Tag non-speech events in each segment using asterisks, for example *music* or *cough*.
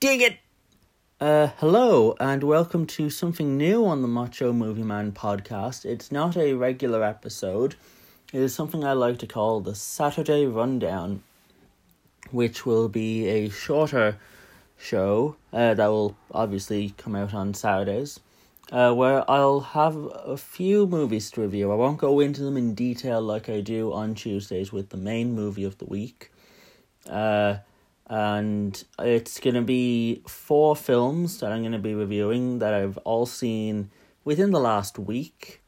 Dig it! Uh, hello, and welcome to something new on the Macho Movie Man podcast. It's not a regular episode, it is something I like to call the Saturday Rundown, which will be a shorter show uh, that will obviously come out on Saturdays, uh, where I'll have a few movies to review. I won't go into them in detail like I do on Tuesdays with the main movie of the week. Uh, and it's going to be four films that I'm going to be reviewing that I've all seen within the last week.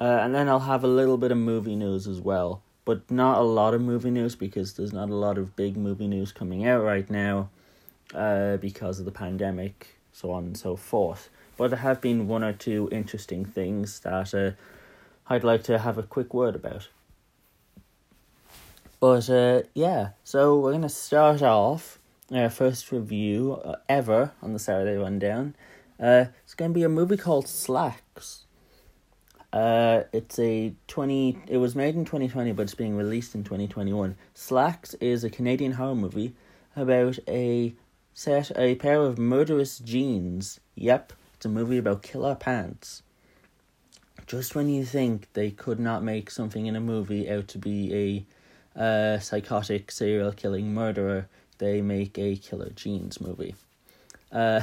Uh, and then I'll have a little bit of movie news as well, but not a lot of movie news because there's not a lot of big movie news coming out right now uh, because of the pandemic, so on and so forth. But there have been one or two interesting things that uh, I'd like to have a quick word about. But uh, yeah, so we're gonna start off our first review uh, ever on the Saturday Rundown. Uh, it's gonna be a movie called Slaxx. Uh, it's a twenty. It was made in twenty twenty, but it's being released in twenty twenty one. Slaxx is a Canadian horror movie about a set a pair of murderous jeans. Yep, it's a movie about killer pants. Just when you think they could not make something in a movie out to be a uh, psychotic serial killing murderer, they make a Killer Jeans movie. Uh,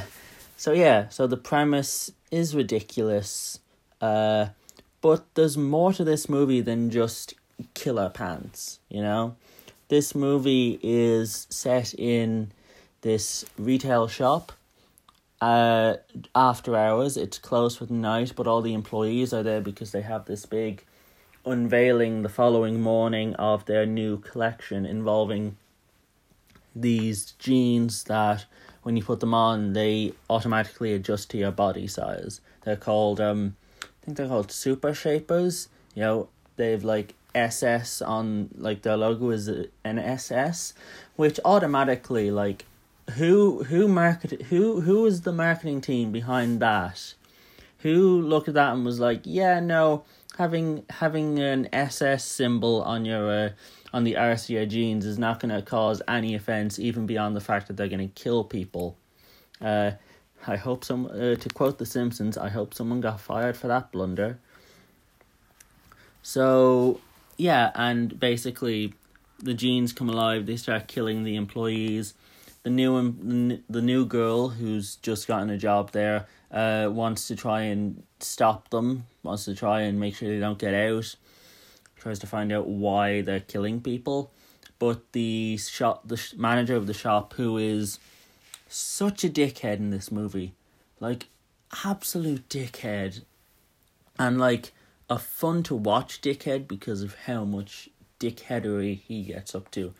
so yeah, so the premise is ridiculous, uh, but there's more to this movie than just killer pants. You know, this movie is set in this retail shop. Uh, after hours, it's closed for the night, but all the employees are there because they have this big unveiling the following morning of their new collection involving these jeans that when you put them on they automatically adjust to your body size. They're called um I think they're called super shapers. You know, they've like SS on like their logo is an SS, which automatically like who who marketed who who is the marketing team behind that? Who looked at that and was like, yeah, no, having having an SS symbol on your uh, on the RCA jeans is not going to cause any offense, even beyond the fact that they're going to kill people. Uh, I hope some uh, to quote The Simpsons. I hope someone got fired for that blunder. So yeah, and basically, the jeans come alive. They start killing the employees. The new the new girl who's just gotten a job there uh, wants to try and stop them, wants to try and make sure they don't get out, tries to find out why they're killing people. But the shop, the manager of the shop, who is such a dickhead in this movie, like absolute dickhead, and like a fun to watch dickhead because of how much dickheadery he gets up to.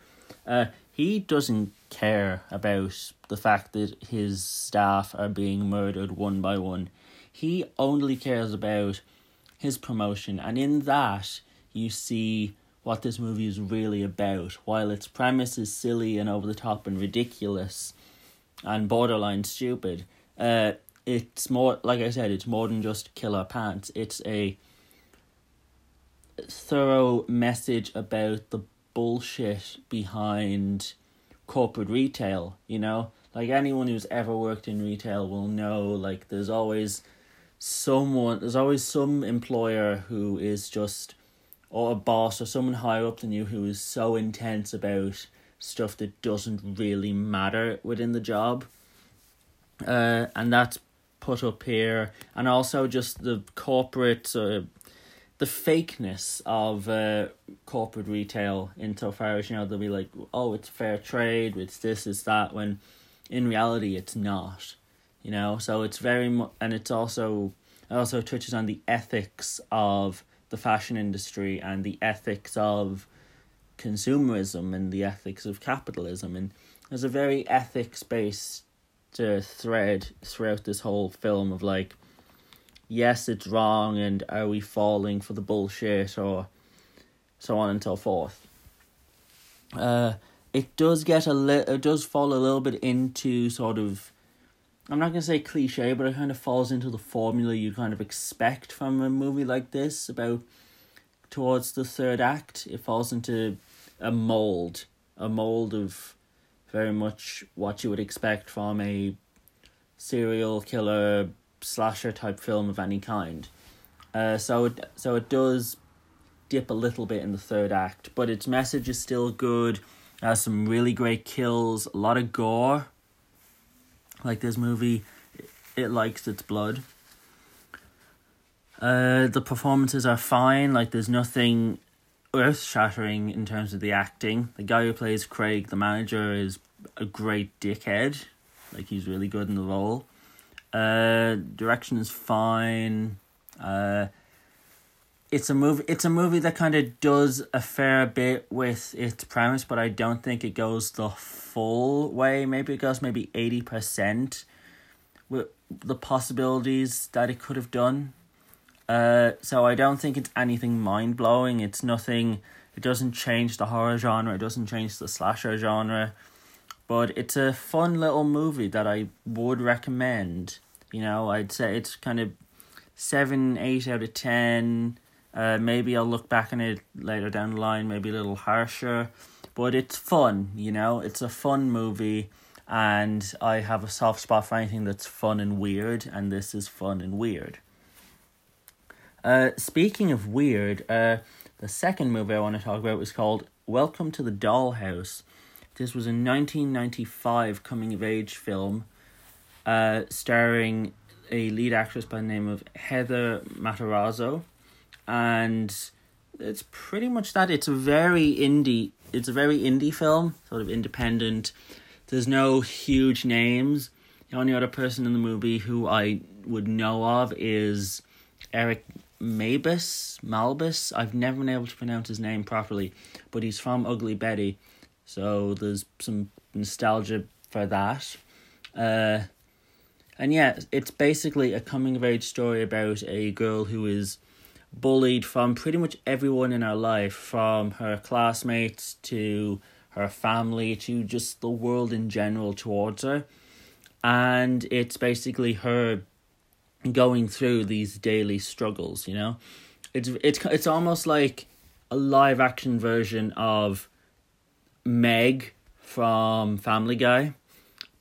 Uh, he doesn't care about the fact that his staff are being murdered one by one. He only cares about his promotion, and in that, you see what this movie is really about. While its premise is silly and over the top and ridiculous and borderline stupid, uh, it's more, like I said, it's more than just killer pants. It's a thorough message about the bullshit behind corporate retail, you know? Like anyone who's ever worked in retail will know like there's always someone there's always some employer who is just or a boss or someone higher up than you who is so intense about stuff that doesn't really matter within the job. Uh and that's put up here and also just the corporate uh, the fakeness of uh, corporate retail insofar as you know they'll be like oh it's fair trade it's this it's that when in reality it's not you know? So it's very and it's also it also touches on the ethics of the fashion industry and the ethics of consumerism and the ethics of capitalism and there's a very ethics based uh, thread throughout this whole film of like yes, it's wrong, and are we falling for the bullshit, or so on and so forth. Uh, it does get a li- it does fall a little bit into sort of, I'm not gonna say cliche, but it kind of falls into the formula you kind of expect from a movie like this. About towards the third act, it falls into a mold, a mold of very much what you would expect from a serial killer slasher type film of any kind. Uh, so it, so it does dip a little bit in the third act, but its message is still good. It has some really great kills, a lot of gore. Like this movie, it likes its blood. Uh, the performances are fine. Like there's nothing earth shattering in terms of the acting. The guy who plays Craig, the manager, is a great dickhead. Like he's really good in the role. Uh, direction is fine. Uh, it's a movie. It's a movie that kind of does a fair bit with its premise, but I don't think it goes the full way. Maybe it goes maybe eighty percent with the possibilities that it could have done. Uh, so I don't think it's anything mind blowing. It's nothing. It doesn't change the horror genre. It doesn't change the slasher genre, but it's a fun little movie that I would recommend. You know, I'd say it's kind of seven, eight out of ten. Uh, maybe I'll look back on it later down the line, maybe a little harsher, but it's fun. You know, it's a fun movie, and I have a soft spot for anything that's fun and weird, and this is fun and weird. Uh, speaking of weird, uh, the second movie I want to talk about was called Welcome to the Dollhouse. This was a 1995 coming of age film uh, starring a lead actress by the name of Heather Matarazzo. And it's pretty much that. It's a very indie. It's a very indie film, sort of independent. There's no huge names. The only other person in the movie who I would know of is Eric Mabus, Malbus. I've never been able to pronounce his name properly, but he's from Ugly Betty, so there's some nostalgia for that. Uh, and yeah, it's basically a coming of age story about a girl who is bullied from pretty much everyone in her life, from her classmates to her family to just the world in general towards her. And it's basically her going through these daily struggles, you know? It's it's it's almost like a live action version of Meg from Family Guy,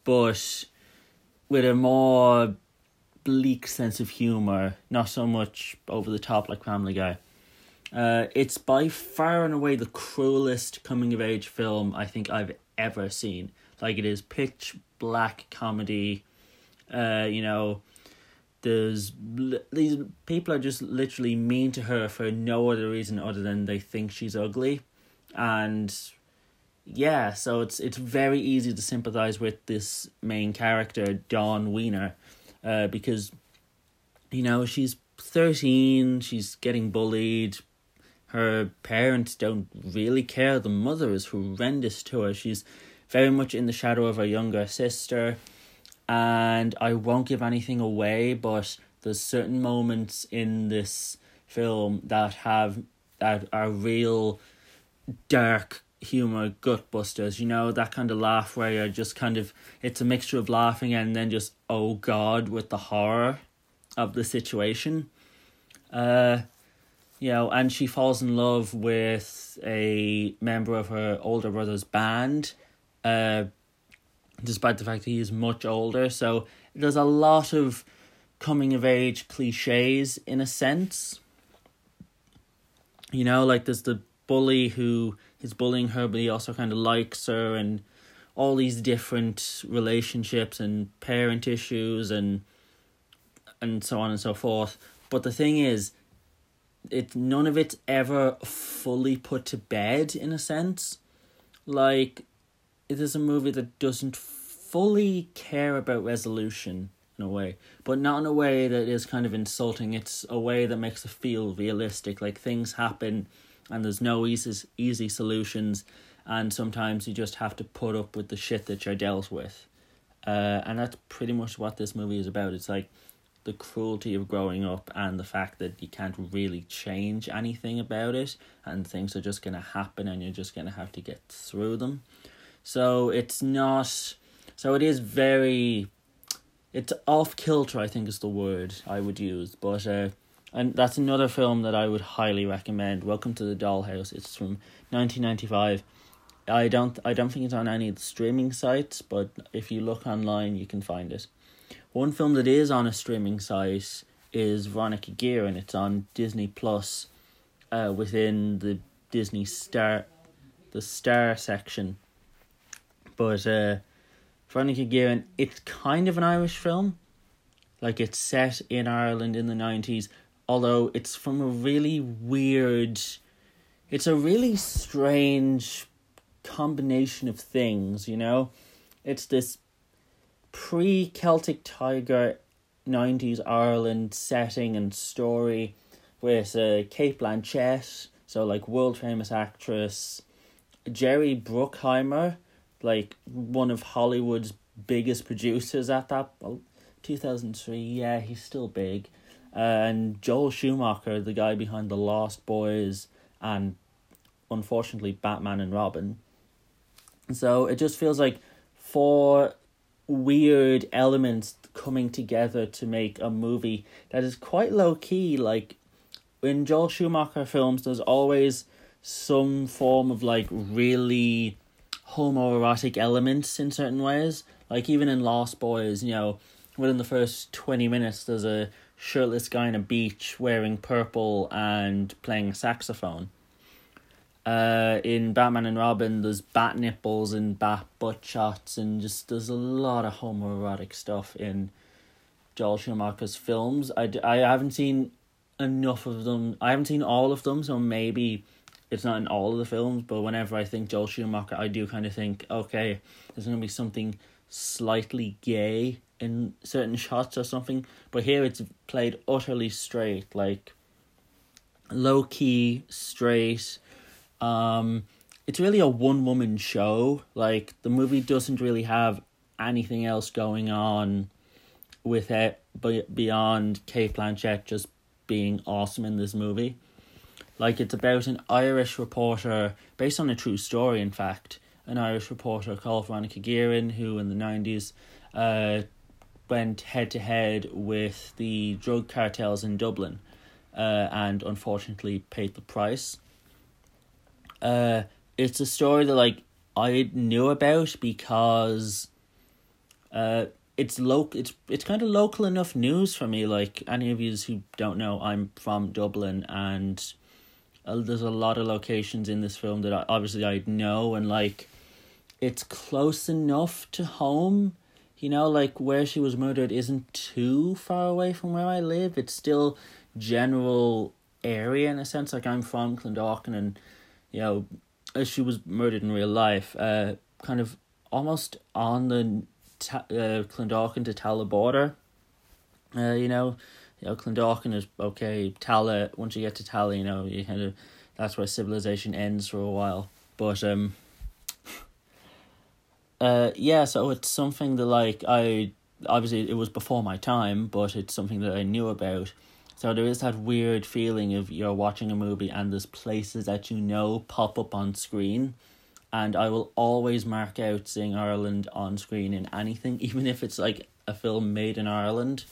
but with a more bleak sense of humor, not so much over the top like Family Guy. Uh, it's by far and away the cruelest coming of age film I think I've ever seen. Like it is pitch black comedy. Uh, you know, there's these people are just literally mean to her for no other reason other than they think she's ugly, and yeah, so it's it's very easy to sympathize with this main character Dawn Wiener, uh, because you know she's thirteen, she's getting bullied. Her parents don't really care. The mother is horrendous to her. She's very much in the shadow of her younger sister and I won't give anything away, but there's certain moments in this film that have that are real dark humor gut busters you know that kind of laugh where you're just kind of it's a mixture of laughing and then just oh god with the horror of the situation uh you know and she falls in love with a member of her older brother's band uh despite the fact he is much older. So there's a lot of coming of age cliches in a sense. You know, like there's the bully who is bullying her, but he also kind of likes her, and all these different relationships and parent issues and and so on and so forth. But the thing is, it none of it's ever fully put to bed in a sense. Like it is a movie that doesn't fully care about resolution in a way, but not in a way that is kind of insulting. It's a way that makes it feel realistic. Like things happen, and there's no easy easy solutions, and sometimes you just have to put up with the shit that you're dealt with. Uh, and that's pretty much what this movie is about. It's like the cruelty of growing up and the fact that you can't really change anything about it, and things are just gonna happen, and you're just gonna have to get through them. So it's not. So it is very. It's off kilter, I think is the word I would use. But uh, and that's another film that I would highly recommend. Welcome to the Dollhouse. It's from nineteen ninety five. I don't I don't think it's on any of the streaming sites, but if you look online, you can find it. One film that is on a streaming site is Veronica Guerin, and It's on Disney Plus, uh, within the Disney Star, the Star section. But uh, Veronica Guerin, it's kind of an Irish film, like it's set in Ireland in the nineties, although it's from a really weird. It's a really strange combination of things, you know? It's this pre Celtic Tiger 90s Ireland setting and story with uh, Cate Blanchett, so like world famous actress, Jerry Bruckheimer, like one of Hollywood's biggest producers at that well, 2003 yeah he's still big and Joel Schumacher the guy behind the Lost Boys and unfortunately Batman and Robin so it just feels like four weird elements coming together to make a movie that is quite low key. Like in Joel Schumacher films, there's always some form of like really homoerotic elements in certain ways. Like even in Lost Boys, you know, within the first 20 minutes, there's a shirtless guy on a beach wearing purple and playing saxophone. Uh, in Batman and Robin, there's bat nipples and bat butt shots, and just there's a lot of homoerotic stuff in Joel Schumacher's films. I, I haven't seen enough of them. I haven't seen all of them, so maybe it's not in all of the films. But whenever I think Joel Schumacher, I do kind of think, okay, there's gonna be something slightly gay in certain shots or something. But here it's played utterly straight, like low key, straight um, it's really a one woman show. Like the movie doesn't really have anything else going on with it beyond Cate Blanchett just being awesome in this movie. Like it's about an Irish reporter based on a true story, in fact, an Irish reporter called Veronica Guerin, who in the nineties uh went head to head with the drug cartels in Dublin, uh, and unfortunately paid the price uh, it's a story that like I knew about because, uh, it's local. It's it's kind of local enough news for me. Like any of you who don't know, I'm from Dublin, and uh, there's a lot of locations in this film that I, obviously I know, and like, it's close enough to home. You know, like where she was murdered isn't too far away from where I live. It's still general area in a sense. Like I'm from Clondalkin, and you know, as she was murdered in real life, uh, kind of almost on the ta- uh, Clondalkin to Tallaght border. Uh, you know, you know, Clondalkin is okay. Tallaght, once you get to Tallaght, you know, you kind of that's where civilization ends for a while. But um, uh, yeah, so it's something that like I obviously it was before my time, but it's something that I knew about. So there is that weird feeling of you're watching a movie and there's places that you know pop up on screen. And I will always mark out seeing Ireland on screen in anything, *laughs* even if it's like a film made in Ireland.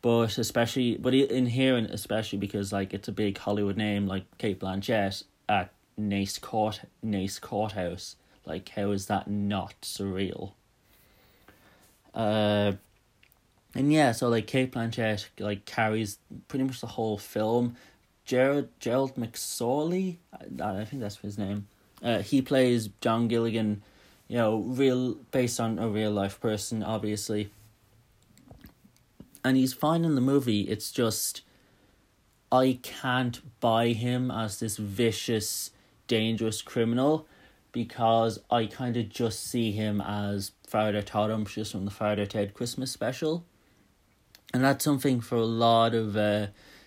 But especially, but in here, and especially because like it's a big Hollywood name like Cate Blanchett at Naas Court Naas Courthouse. Like, how is that not surreal? Uh, and yeah, so like Cate Blanchett like carries pretty much the whole film. Gerald Gerald McSorley, I, I think that's his name. Uh, he plays John Gilligan, you know, real based on a real life person, obviously. And he's fine in the movie. It's just I can't buy him as this vicious, dangerous criminal because I kind of just see him as Father Todd just from the Father Ted Christmas special and that's something for a lot of uh,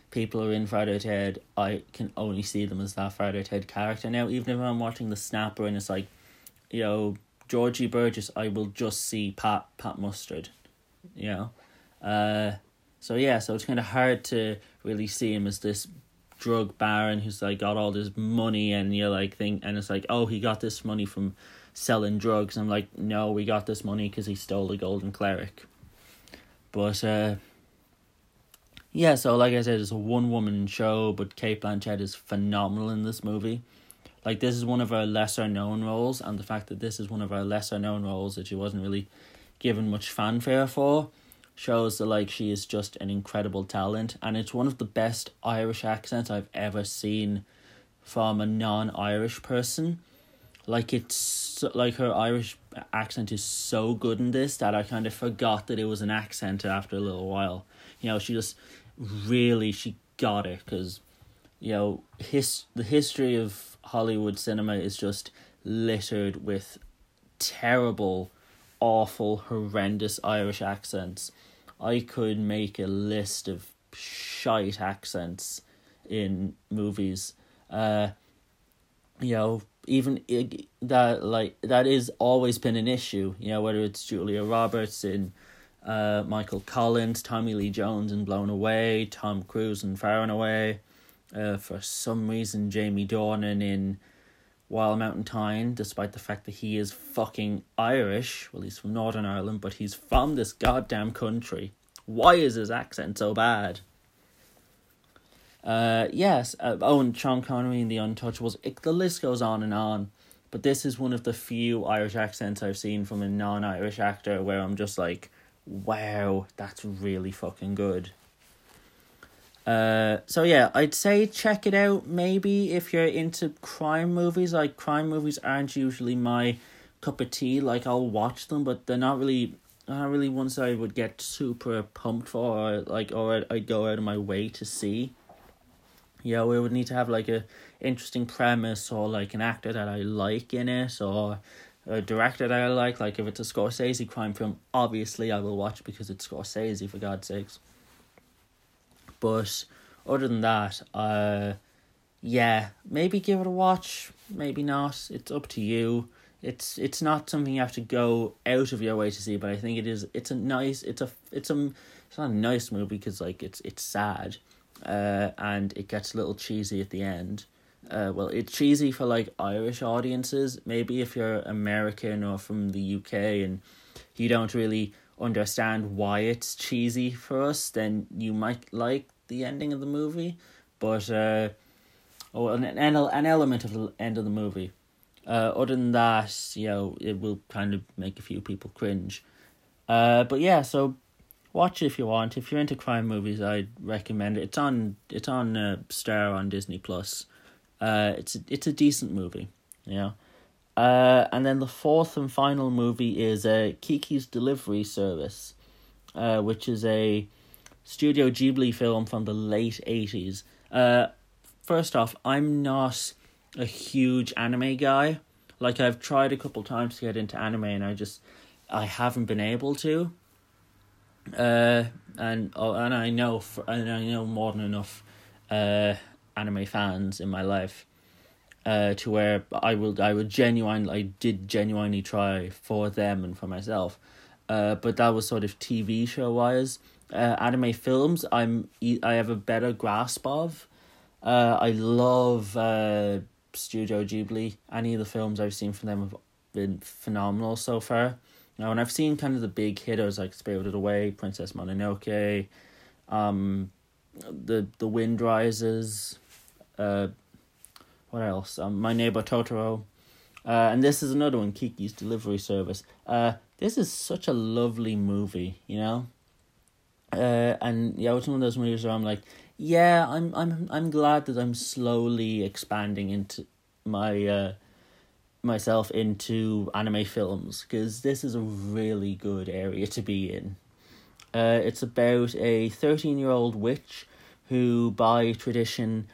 people who are in Father Ted. I can only see them as that Father Ted character now. Even if I'm watching the Snapper and it's like, you know, Georgie Burgess, I will just see Pat Pat Mustard, you know. Uh, so yeah, so it's kind of hard to really see him as this drug baron who's like got all this money and you're like think and it's like oh he got this money from selling drugs. I'm like no, we got this money because he stole the golden cleric. But uh, yeah, so like I said, it's a one woman show, but Cate Blanchett is phenomenal in this movie. like this is one of her lesser known roles, and the fact that this is one of her lesser known roles that she wasn't really given much fanfare for shows that like she is just an incredible talent and it's one of the best Irish accents I've ever seen from a non-Irish person. Like it's like her Irish accent is so good in this that I kind of forgot that it was an accent after a little while. You know, she just really she got it because you know his the history of Hollywood cinema is just littered with terrible, awful, horrendous Irish accents. I could make a list of shite accents in movies. Uh, you know, even that like that is always been an issue. You know, whether it's Julia Roberts in uh, Michael Collins, Tommy Lee Jones in Blown Away, Tom Cruise in Far and Away. Uh, for some reason, Jamie Dornan in Wild Mountain Thyme, despite the fact that he is fucking Irish. Well, he's from Northern Ireland, but he's from this goddamn country. Why is his accent so bad? Uh, yes, uh, oh, and Sean Connery in The Untouchables. It, the list goes on and on. But this is one of the few Irish accents I've seen from a non Irish actor where I'm just like, wow, that's really fucking good. Uh, so yeah, I'd say check it out. Maybe if you're into crime movies, like crime movies aren't usually my cup of tea. Like I'll watch them, but they're not really, not really ones I would get super pumped for, or like, or I'd go out of my way to see. Yeah, we would need to have like a interesting premise or like an actor that I like in it, or a director that I like. Like if it's a Scorsese crime film, obviously I will watch because it's Scorsese for God's sakes. But other than that, uh, yeah, maybe give it a watch, maybe not. It's up to you. It's it's not something you have to go out of your way to see, but I think it is. It's a nice. It's a. It's a. It's not a nice movie because like it's it's sad, uh, and it gets a little cheesy at the end. Uh, well, it's cheesy for like Irish audiences. Maybe if you're American or from the UK and you don't really understand why it's cheesy for us, then you might like the ending of the movie. But uh, oh, an an, an element of the end of the movie. Uh, other than that, you know, it will kind of make a few people cringe. Uh, but yeah, so watch it if you want. If you're into crime movies, I'd recommend it. It's on it's on uh, Star on Disney Plus. Uh, it's a, it's a decent movie, you know. Uh, and then the fourth and final movie is uh, Kiki's Delivery Service, uh, which is a Studio Ghibli film from the late 80s. Uh, first off, I'm not a huge anime guy. Like, I've tried a couple times to get into anime and I just, I haven't been able to. Uh, and oh, and I know for, and I know more than enough uh, anime fans in my life uh, to where I will I would genuinely I did genuinely try for them and for myself, uh, but that was sort of TV show wise. Uh, anime films I'm I have a better grasp of. Uh, I love uh, Studio Ghibli. Any of the films I've seen from them have been phenomenal so far. Now, and I've seen kind of the big hitters like Spirited Away, Princess Mononoke, um, the the Wind Rises, uh, what else? Um, My Neighbor Totoro. Uh, and this is another one, Kiki's Delivery Service. Uh, this is such a lovely movie, you know. Uh, and yeah, it's one of those movies where I'm like, yeah, I'm I'm I'm glad that I'm slowly expanding into my uh myself into anime films because this is a really good area to be in. Uh, it's about a thirteen year old witch who, by tradition,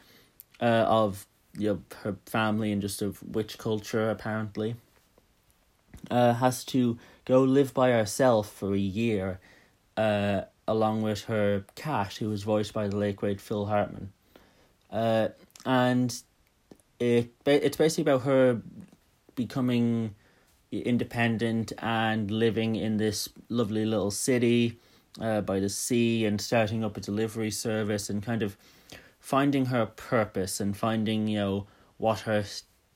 uh, of you know, her family and just of witch culture apparently uh, has to go live by herself for a year uh, along with her cat who was voiced by the late great Phil Hartman. Uh, and it it's basically about her becoming independent and living in this lovely little city uh, by the sea and starting up a delivery service and kind of finding her purpose and finding you know what her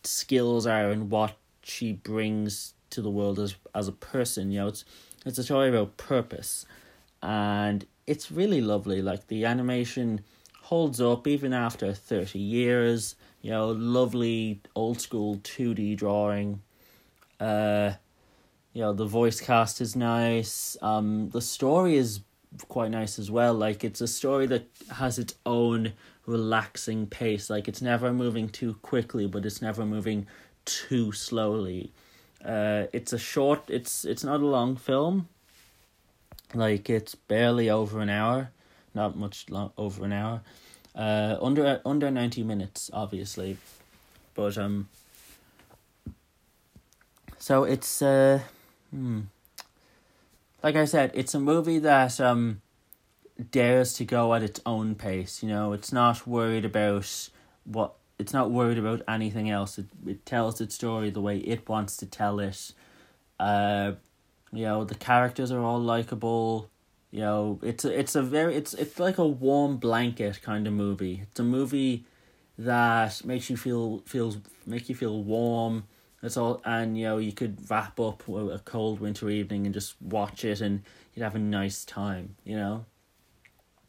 skills are and what she brings to the world as as a person you know it's it's a story about purpose and it's really lovely like the animation holds up even after 30 years. You know, lovely old school 2D drawing. Uh, you know, the voice cast is nice. Um, the story is quite nice as well. Like, it's a story that has its own relaxing pace. Like, it's never moving too quickly, but it's never moving too slowly. Uh, it's a short. It's it's not a long film. Like it's barely over an hour, not much long, over an hour. Uh, under under ninety minutes, obviously, but um. So it's uh, hmm. Like I said, it's a movie that um dares to go at its own pace. You know, it's not worried about what it's not worried about anything else. It it tells its story the way it wants to tell it. Uh, you know the characters are all likable. You know it's a, it's a very it's it's like a warm blanket kind of movie. It's a movie that makes you feel feels make you feel warm. That's all, and you know you could wrap up a cold winter evening and just watch it, and you'd have a nice time. You know,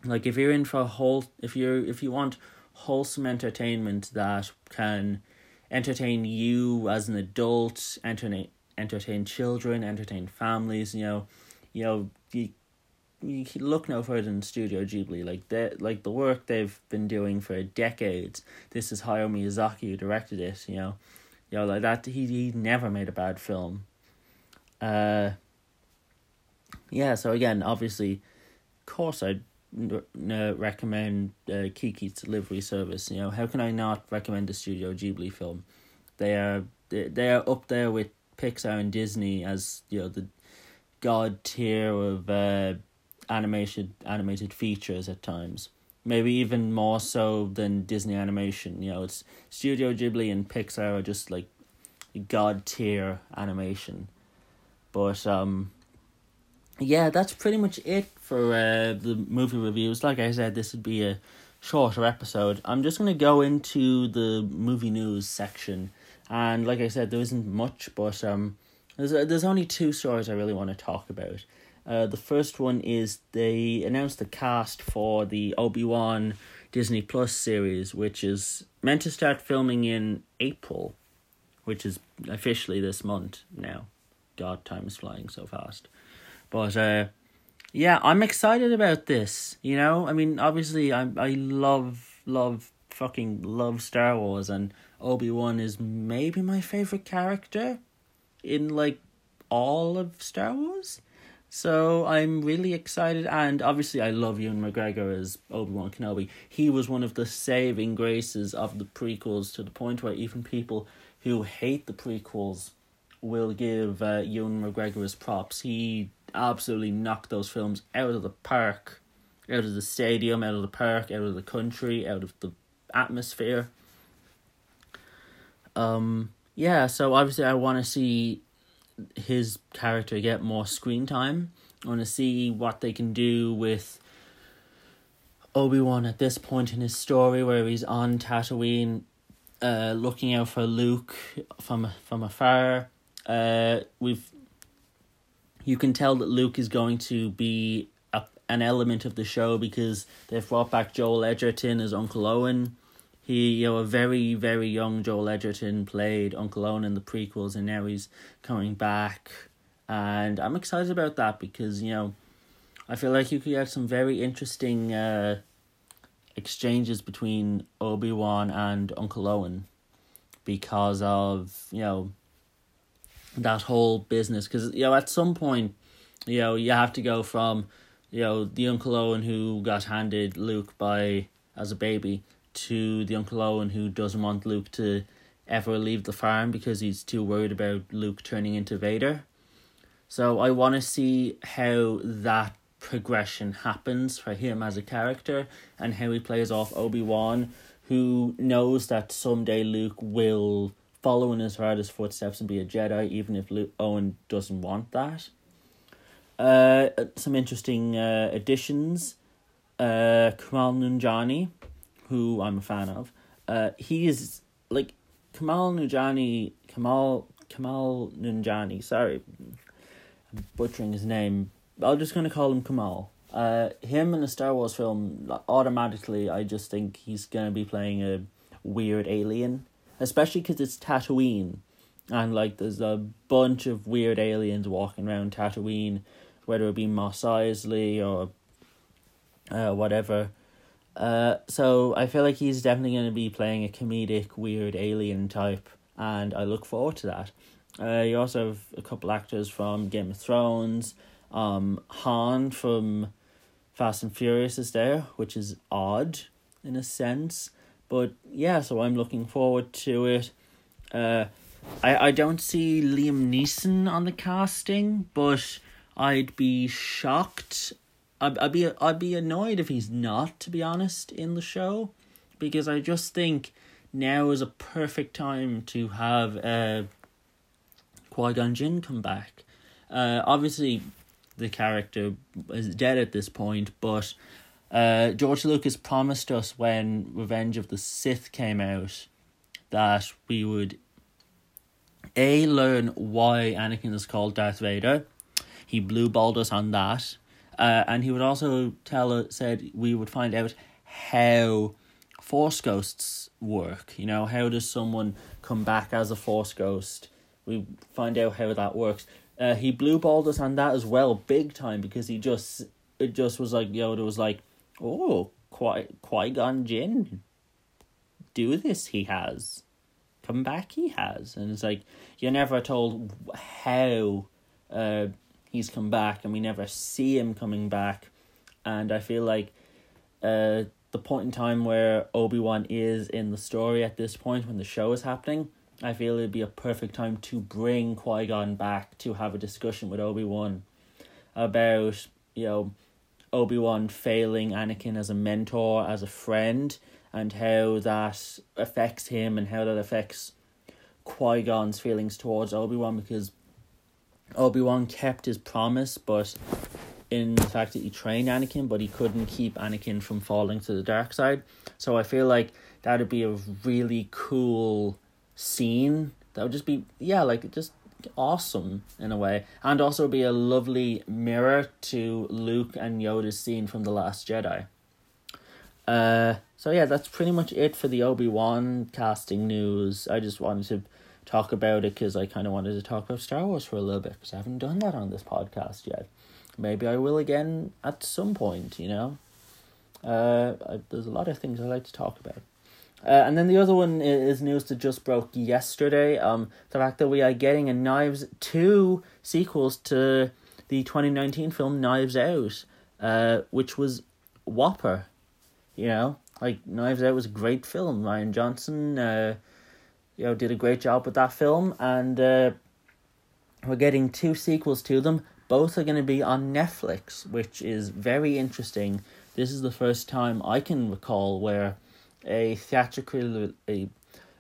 like if you're in for a whole, if you're if you want wholesome entertainment that can entertain you as an adult, entertain entertain children, entertain families. You know, you know you you look no further than Studio Ghibli. Like the like the work they've been doing for decades. This is Hayao Miyazaki who directed it. You know, you know like that. He he never made a bad film. Uh. Yeah. So again, obviously, of course, I'd uh, recommend uh, Kiki's Delivery Service. You know, how can I not recommend the Studio Ghibli film? They are they, are up there with Pixar and Disney as you know the god tier of uh, animated animated features at times. Maybe even more so than Disney animation. You know, it's Studio Ghibli and Pixar are just like god tier animation. But um yeah, that's pretty much it for uh, the movie reviews. Like I said, this would be a shorter episode. I'm just going to go into the movie news section. And like I said, there isn't much, but um, there's, uh, there's only two stories I really want to talk about. Uh, the first one is they announced the cast for the Obi Wan Disney Plus series, which is meant to start filming in April, which is officially this month now. God, time is flying so fast. But uh, yeah, I'm excited about this. You know, I mean, obviously, I I love love fucking love Star Wars, and Obi Wan is maybe my favorite character in like all of Star Wars. So I'm really excited, and obviously I love Ewan McGregor as Obi Wan Kenobi. He was one of the saving graces of the prequels to the point where even people who hate the prequels will give uh, Ewan McGregor his props. He absolutely knocked those films out of the park, out of the stadium, out of the park, out of the country, out of the atmosphere. Um, yeah, so obviously I want to see his character get more screen time. I want to see what they can do with Obi Wan at this point in his story, where he's on Tatooine, uh, looking out for Luke from from afar. Uh, we've you can tell that Luke is going to be a, an element of the show because they've brought back Joel Edgerton as Uncle Owen. He, you know, a very, very young Joel Edgerton played Uncle Owen in the prequels, and now he's coming back. And I'm excited about that because, you know, I feel like you could get some very interesting uh, exchanges between Obi Wan and Uncle Owen because of, you know, that whole business. Because you know at some point you know you have to go from you know the uncle owen who got handed luke by as a baby to the uncle owen who doesn't want luke to ever leave the farm because he's too worried about luke turning into vader. So i want to see how that progression happens for him as a character and how he plays off obi-wan who knows that someday luke will follow in his father's footsteps and be a Jedi, even if Luke Owen doesn't want that. Uh, some interesting uh, additions. Uh, Kumail Nanjiani, who I'm a fan of. Uh, he is like Kamal Nanjiani. Kamal Kamal Nanjiani. Sorry, I'm butchering his name. I'm just gonna call him Kamal. Uh, him in a Star Wars film, automatically, I just think he's gonna be playing a weird alien, especially because it's Tatooine, and like there's a bunch of weird aliens walking around Tatooine, whether it be Mos Eisley or uh, whatever. Uh, so I feel like he's definitely going to be playing a comedic, weird alien type, and I look forward to that. Uh, you also have a couple actors from Game of Thrones. Um, Han from Fast and Furious is there, which is odd in a sense. But yeah, so I'm looking forward to it. Uh, I, I don't see Liam Neeson on the casting, but I'd be shocked. I'd, I'd be I'd be annoyed if he's not, to be honest, in the show, because I just think now is a perfect time to have uh, Qui Gon Jinn come back. Uh, obviously, the character is dead at this point, but uh, George Lucas promised us when Revenge of the Sith came out that we would a learn why Anakin is called Darth Vader. He blue balled us on that, uh, and he would also tell us said we would find out how Force ghosts work. You know, how does someone come back as a Force ghost? We find out how that works. Uh, he blue balled us on that as well, big time, because he just it just was like Yoda was like, oh, Qui Qui Gon Jinn, do this. He has, come back. He has, and it's like you're never told how, uh, he's come back, and we never see him coming back, and I feel like, uh, the point in time where Obi Wan is in the story at this point when the show is happening I feel it'd be a perfect time to bring Qui Gon back to have a discussion with Obi Wan about you know Obi Wan failing Anakin as a mentor, as a friend, and how that affects him and how that affects Qui Gon's feelings towards Obi Wan because Obi Wan kept his promise, but in the fact that he trained Anakin, but he couldn't keep Anakin from falling to the dark side. So I feel like that'd be a really cool scene that would just be yeah like just awesome in a way and also be a lovely mirror to luke and yoda's scene from the last jedi. Uh so yeah that's pretty much it for the obi-wan casting news. I just wanted to talk about it because i kind of wanted to talk about star wars for a little bit because i haven't done that on this podcast yet. Maybe i will again at some point you know? Uh I, there's a lot of things i like to talk about uh, and then the other one is news that just broke yesterday. Um, the fact that we are getting a Knives two sequels to the twenty nineteen film Knives Out, uh, which was whopper. You know, like Knives Out was a great film. Rian Johnson, uh, you know, did a great job with that film, and uh, we're getting two sequels to them. Both are going to be on Netflix, which is very interesting. This is the first time I can recall where a theatrically a,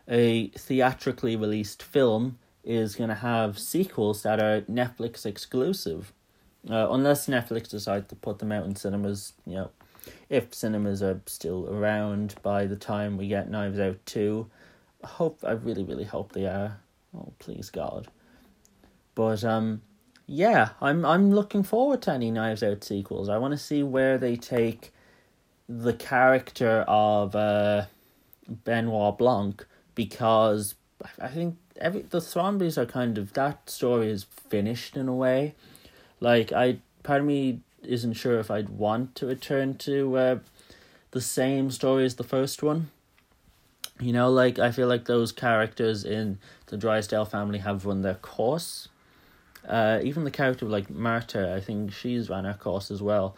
a theatrically released film is going to have sequels that are Netflix exclusive, uh, unless Netflix decides to put them out in cinemas. You know, if cinemas are still around by the time we get Knives Out two, I hope I really really hope they are. Oh please God, but um, yeah, I'm I'm looking forward to any Knives Out sequels. I want to see where they take the character of uh, Benoit Blanc because I think every the Thrombeys are kind of that story is finished in a way. Like I, part of me isn't sure if I'd want to return to uh, the same story as the first one. You know, like I feel like those characters in the Drysdale family have run their course. Uh, even the character of like Marta, I think she's run her course as well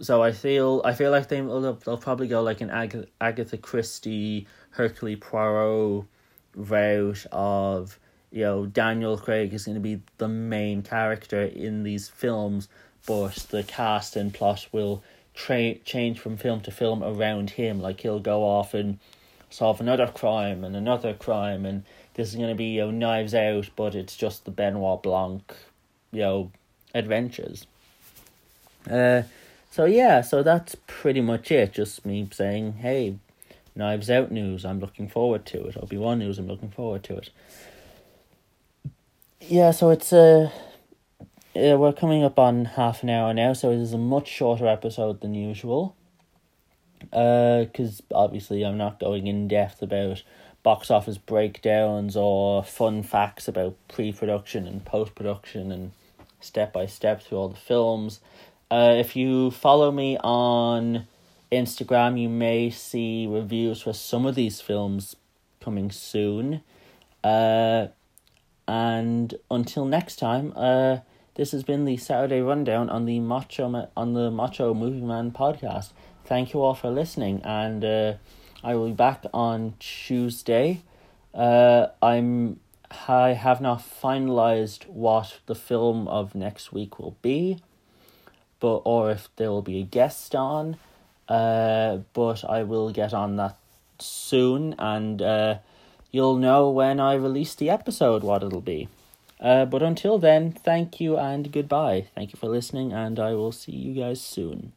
so I feel I feel like they they'll, they'll probably go like an Ag- Agatha Christie, Hercule Poirot route of you know Daniel Craig is going to be the main character in these films, but the cast and plot will tra- change from film to film around him. Like he'll go off and solve another crime and another crime, and this is going to be you know Knives Out, but it's just the Benoit Blanc, you know, adventures. Uh, so yeah, so that's pretty much it. Just me saying, hey, Knives Out news, I'm looking forward to it. Obi Wan news, I'm looking forward to it. Yeah, so it's uh uh, we're coming up on half an hour now, so it is a much shorter episode than usual. Because uh, obviously, I'm not going in depth about box office breakdowns or fun facts about pre production and post production and step by step through all the films. Uh, if you follow me on Instagram, you may see reviews for some of these films coming soon. Uh, and until next time, uh, this has been the Saturday rundown on the Macho Ma- on the Macho Movie Man podcast. Thank you all for listening, and uh, I will be back on Tuesday. Uh, I'm I have not finalized what the film of next week will be, but or if there will be a guest on. Uh, but I will get on that soon, and uh, you'll know when I release the episode what it'll be. Uh, but until then, thank you and goodbye. Thank you for listening, and I will see you guys soon.